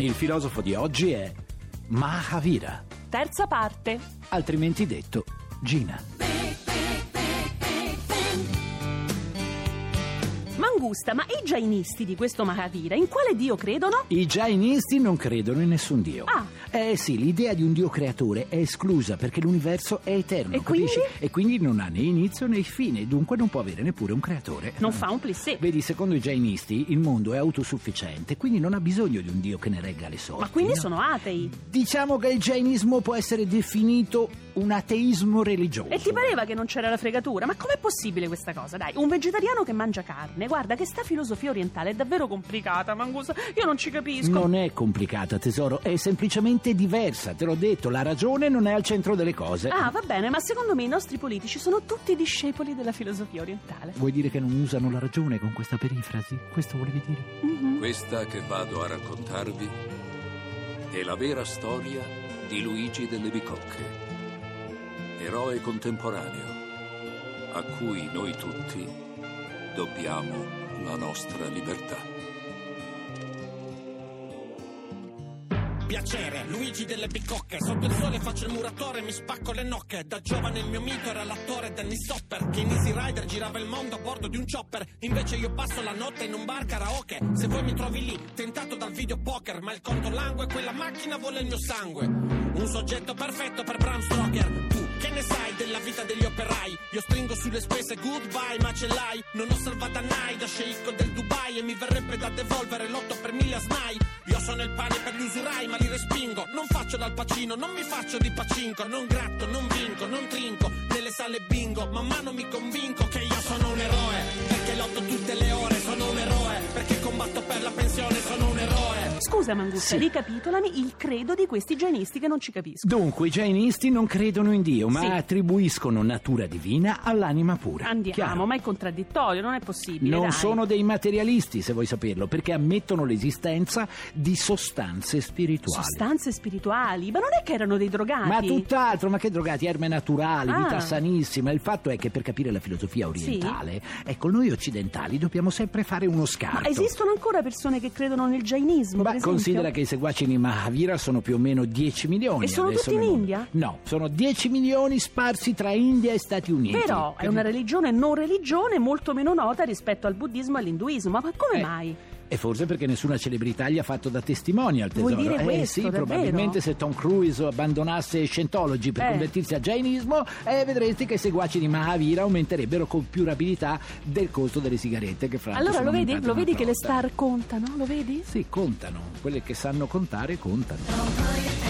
Il filosofo di oggi è Mahavira, Terza parte. altrimenti detto Gina. Mangusta, ma i jainisti di questo Mahavira in quale dio credono? I jainisti non credono in nessun dio. Ah. Eh sì, l'idea di un dio creatore è esclusa perché l'universo è eterno, E capisci? quindi? E quindi non ha né inizio né fine, dunque non può avere neppure un creatore. Non fa un plissé. Vedi, secondo i jainisti il mondo è autosufficiente, quindi non ha bisogno di un dio che ne regga le sorti. Ma quindi no? sono atei. Diciamo che il jainismo può essere definito un ateismo religioso. E ti pareva che non c'era la fregatura? Ma com'è possibile questa cosa? Dai, un vegetariano che mangia carne. Guarda che sta filosofia orientale è davvero complicata, Mangusta. Io non ci capisco. Non è complicata, tesoro, è semplicemente diversa. Te l'ho detto, la ragione non è al centro delle cose. Ah, va bene, ma secondo me i nostri politici sono tutti discepoli della filosofia orientale. Vuoi dire che non usano la ragione con questa perifrasi? Questo volevi dire? Mhm. Questa che vado a raccontarvi è la vera storia di Luigi delle Bicocche, eroe contemporaneo a cui noi tutti dobbiamo la nostra libertà. Piacere, Luigi delle Bicocche Sotto il sole faccio il muratore, mi spacco le nocche. Da giovane il mio mito era l'attore Dennis Hopper Che in Easy Rider girava il mondo a bordo di un chopper. Invece io passo la notte in un bar karaoke. Se vuoi mi trovi lì, tentato dal video poker Ma il conto langue, quella macchina vuole il mio sangue. Un soggetto perfetto per Bram Stoker. Tu, che ne sai della vita degli operai? Io stringo sulle spese goodbye, ma ce l'hai? Non ho salvata Nai da sceicco del Dubai E mi verrebbe da devolvere l'otto per mille a Snai. Io sono il pane per gli usurai, ma li respingo. Non faccio dal pacino, non mi faccio di pacinco. Non gratto, non vinco, non trinco Nelle sale bingo, man mano mi convinco Che io sono un eroe Perché lotto tutte le ore, sono un eroe Perché combatto per la pensione, Scusa, Mangusta, Sì. ricapitolami il credo di questi jainisti che non ci capisco. Dunque, i jainisti non credono in Dio, ma Sì. attribuiscono natura divina all'anima pura. Andiamo, Chiaro? ma è contraddittorio, non è possibile. Non dai. sono dei materialisti, se vuoi saperlo, perché ammettono l'esistenza di sostanze spirituali. Sostanze spirituali, ma non è che erano dei drogati? Ma tutt'altro, ma che drogati, erme naturali, Ah. vita sanissima. Il fatto è che per capire la filosofia orientale, ecco, noi occidentali dobbiamo sempre fare uno scarto. Ma esistono ancora persone che credono nel jainismo, Ma esempio? considera che i seguaci di Mahavira sono più o meno 10 milioni. E sono adesso tutti in. India? No, sono 10 milioni sparsi tra India e Stati Uniti. Però è una religione non religione molto meno nota rispetto al buddismo e all'induismo. Ma come Eh, mai? E forse perché nessuna celebrità gli ha fatto da testimonial, tesoro. Vuoi dire eh questo, sì, davvero? probabilmente se Tom Cruise abbandonasse Scientology per Eh. convertirsi al jainismo, eh, vedresti che i seguaci di Mahavira aumenterebbero con più rapidità del costo delle sigarette che fra Allora lo vedi? Lo vedi che le star contano? Lo vedi? Sì, contano. Quelle che sanno contare, contano.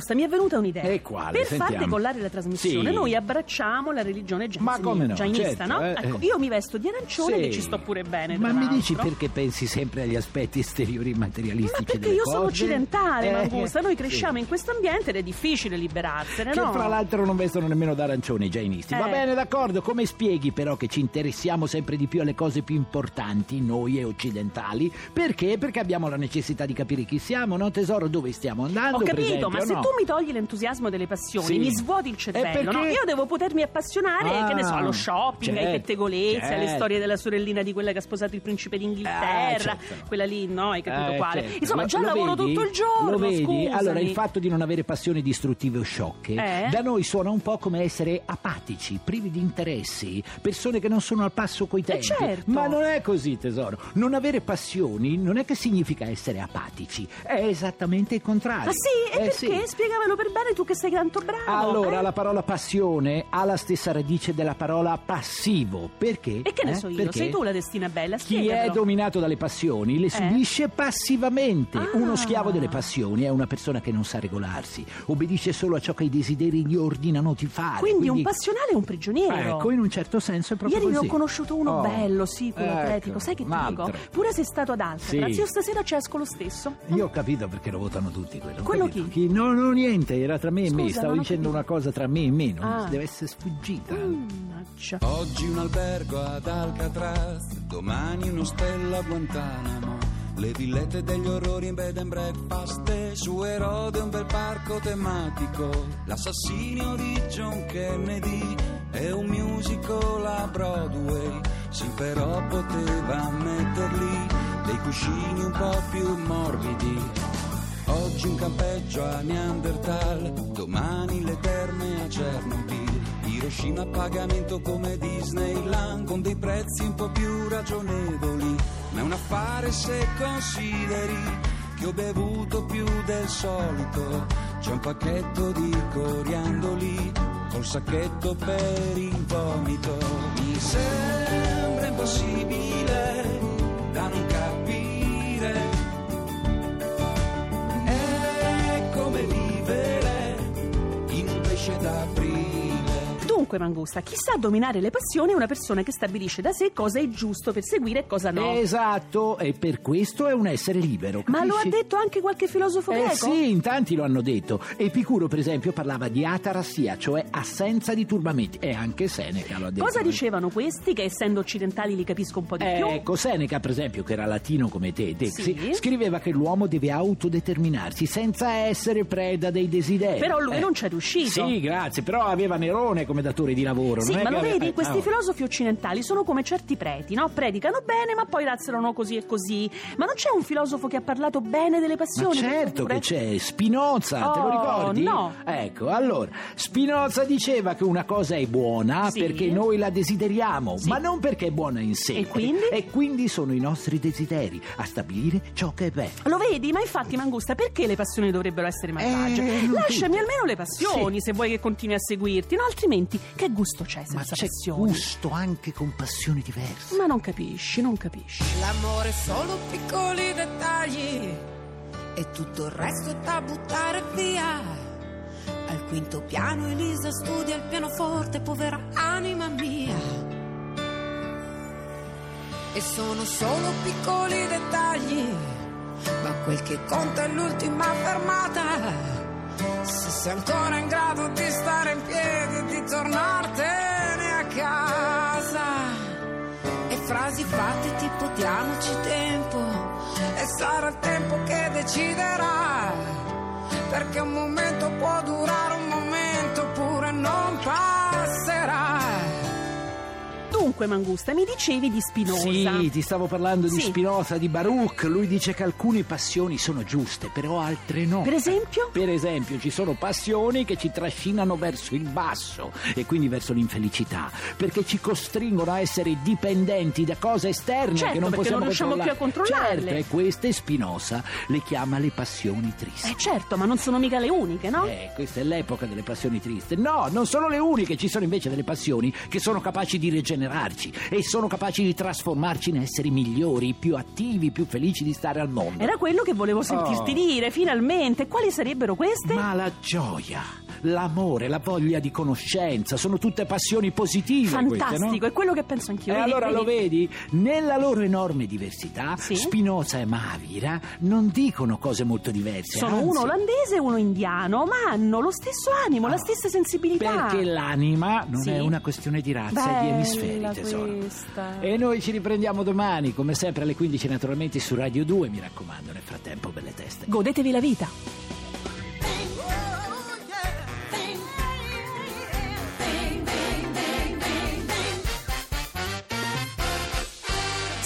Some. Mangusta, mi è venuta un'idea. E quale? Per far Sentiamo. decollare la trasmissione, Sì. noi abbracciamo la religione Ma giainista, come no, giainista, certo, no? eh, Ecco, eh. io mi vesto di arancione Sì. che ci sto pure bene. Ma tra mi dici l'altro. perché pensi sempre agli aspetti esteriori materialistici Ma perché delle io sono cose? occidentale, Eh, Mangusta. Noi cresciamo in questo ambiente ed è difficile liberarsene, Che no? fra l'altro non vestono nemmeno d'arancione i jainisti. Va Eh. bene, d'accordo. Come spieghi però che ci interessiamo sempre di più alle cose più importanti, noi e occidentali? Perché? Perché abbiamo la necessità di capire chi siamo, no tesoro? Dove stiamo andando? Ho per capito, esempio, ma se no? tu mi togli l'entusiasmo delle passioni, Sì. mi svuoti il cervello, perché? no? Io devo potermi appassionare, Ah, che ne so, allo shopping, ai certo, pettegolezzi, alle certo. storie della sorellina di quella che ha sposato il principe d'Inghilterra, Ah, certo. quella lì, no? Hai capito Eh, quale? certo. Insomma, già lo lavoro vedi? tutto il giorno, Lo vedi? scusami. Allora, il fatto di non avere passioni distruttive o sciocche Eh? da noi suona un po' come essere apatici, privi di interessi, persone che non sono al passo coi tempi. certo. Ma non è così, tesoro. Non avere passioni non è che significa essere apatici, è esattamente il contrario. Ah sì? E Eh, perché? sì. Spiegavelo per bene tu che sei tanto bravo. Allora, eh? la parola passione ha la stessa radice della parola passivo. Perché? E che ne Eh? so io? Perché? Sei tu la destina bella, Chi è dominato dalle passioni le subisce passivamente. Ah. Uno schiavo delle passioni è una persona che non sa regolarsi, obbedisce solo a ciò che i desideri gli ordinano di fare. Quindi, un passionale è un prigioniero. Ecco, in un certo senso è proprio Ieri ne così. ho conosciuto uno Oh, bello, sicuro, ecco, atletico. Sai che ti dico? Pure se è stato ad Alcatraz, Sì. io stasera ci esco lo stesso. Io ho capito perché lo votano tutti quello. Quello capito. chi? No, no, niente, era tra me e me. Scusa, Stavo dicendo capito. una cosa tra me e me, non Ah. deve essere sfuggita. Mannaggia. Oggi un albergo ad Alcatraz, domani uno stella a Guantanamo. Le villette degli orrori in bed and breakfast su Erode un bel parco tematico. L'assassinio di John Kennedy è un musical a Broadway. Sì, però poteva metterli dei cuscini un po' più morbidi. Oggi un campeggio a Neanderthal, domani le a Chernobyl. Hiroshima a pagamento come Disneyland con dei prezzi un po' più ragionevoli. Ma è un affare se consideri che ho bevuto più del solito. C'è un pacchetto di coriandoli col sacchetto per il vomito. Mi sembra impossibile Dunque, Mangusta, chi sa dominare le passioni è una persona che stabilisce da sé cosa è giusto per seguire e cosa no. Esatto, e per questo è un essere libero. Ma lo ha capisci? detto anche qualche filosofo Eh greco? sì, in tanti lo hanno detto. Epicuro, per esempio, parlava di atarassia, cioè assenza di turbamenti. E anche Seneca lo ha detto. Cosa dicevano questi, che essendo occidentali li capisco un po' di più? Ecco, Seneca, per esempio, che era latino come te, Dexi, Sì. scriveva che l'uomo deve autodeterminarsi senza essere preda dei desideri. Però lui Eh. non c'è riuscito. Sì, grazie, però aveva Nerone come datore di lavoro. Sì, non ma lo vedi, eh, questi oh. filosofi occidentali sono come certi preti, no? Predicano bene, ma poi razzolano così e così. Ma non c'è un filosofo che ha parlato bene delle Ma passioni? certo Pure? che c'è, Spinoza, te lo Oh, ricordi? no. Ecco, allora, Spinoza diceva che una cosa è buona Sì. perché noi la desideriamo, Sì. ma non perché è buona in sé. E quindi? E quindi sono i nostri desideri a stabilire ciò che è bello. Lo vedi? Ma infatti, Mangusta, perché le passioni dovrebbero essere malvagie? Eh, Lasciami almeno le passioni, se vuoi che continui a seguirti, no? Altrimenti, che gusto c'è senza Ma c'è passioni? gusto anche con passioni diverse. Ma non capisci, non capisci. L'amore sono piccoli dettagli e tutto il resto è da buttare via. Al quinto piano Elisa studia il pianoforte, povera anima mia. E sono solo piccoli dettagli, ma quel che conta è l'ultima fermata. Se sei ancora in grado di stare tornartene a casa. E frasi fatte tipo diamoci tempo E sarà il tempo che deciderà Perché un momento può durare un momento Oppure non passerà Dunque, Mangusta, mi dicevi di Spinoza. Sì, ti stavo parlando di Sì. Spinoza, di Baruch. Lui dice che alcune passioni sono giuste, però altre no. Per esempio? Per esempio, ci sono passioni che ci trascinano verso il basso e quindi verso l'infelicità, perché ci costringono a essere dipendenti da cose esterne Certo, che non perché possiamo non riusciamo più a controllare. controllarle. Certo, e queste Spinoza le chiama le passioni tristi. Eh certo, ma non sono mica le uniche, no? Eh, questa è l'epoca delle passioni tristi. No, non sono le uniche, ci sono invece delle passioni che sono capaci di rigenerarci e sono capaci di trasformarci in esseri migliori, più attivi, più felici di stare al mondo. Era quello che volevo sentirti Oh. dire, finalmente. Quali sarebbero queste? Ma la gioia, l'amore, la voglia di conoscenza sono tutte passioni positive. Fantastico, queste, no? è quello che penso anch'io. E vedi, allora lo vedi? vedi? Nella loro enorme diversità, Sì. Spinoza e Mahavira non dicono cose molto diverse. Sono anzi, uno olandese e uno indiano, ma hanno lo stesso animo, la stessa sensibilità. Perché l'anima non Sì. è una questione di razza e di Bella emisferi, tesoro. questa. E noi ci riprendiamo domani, come sempre alle 15 naturalmente su Radio 2, mi raccomando, nel frattempo belle teste. Godetevi la vita.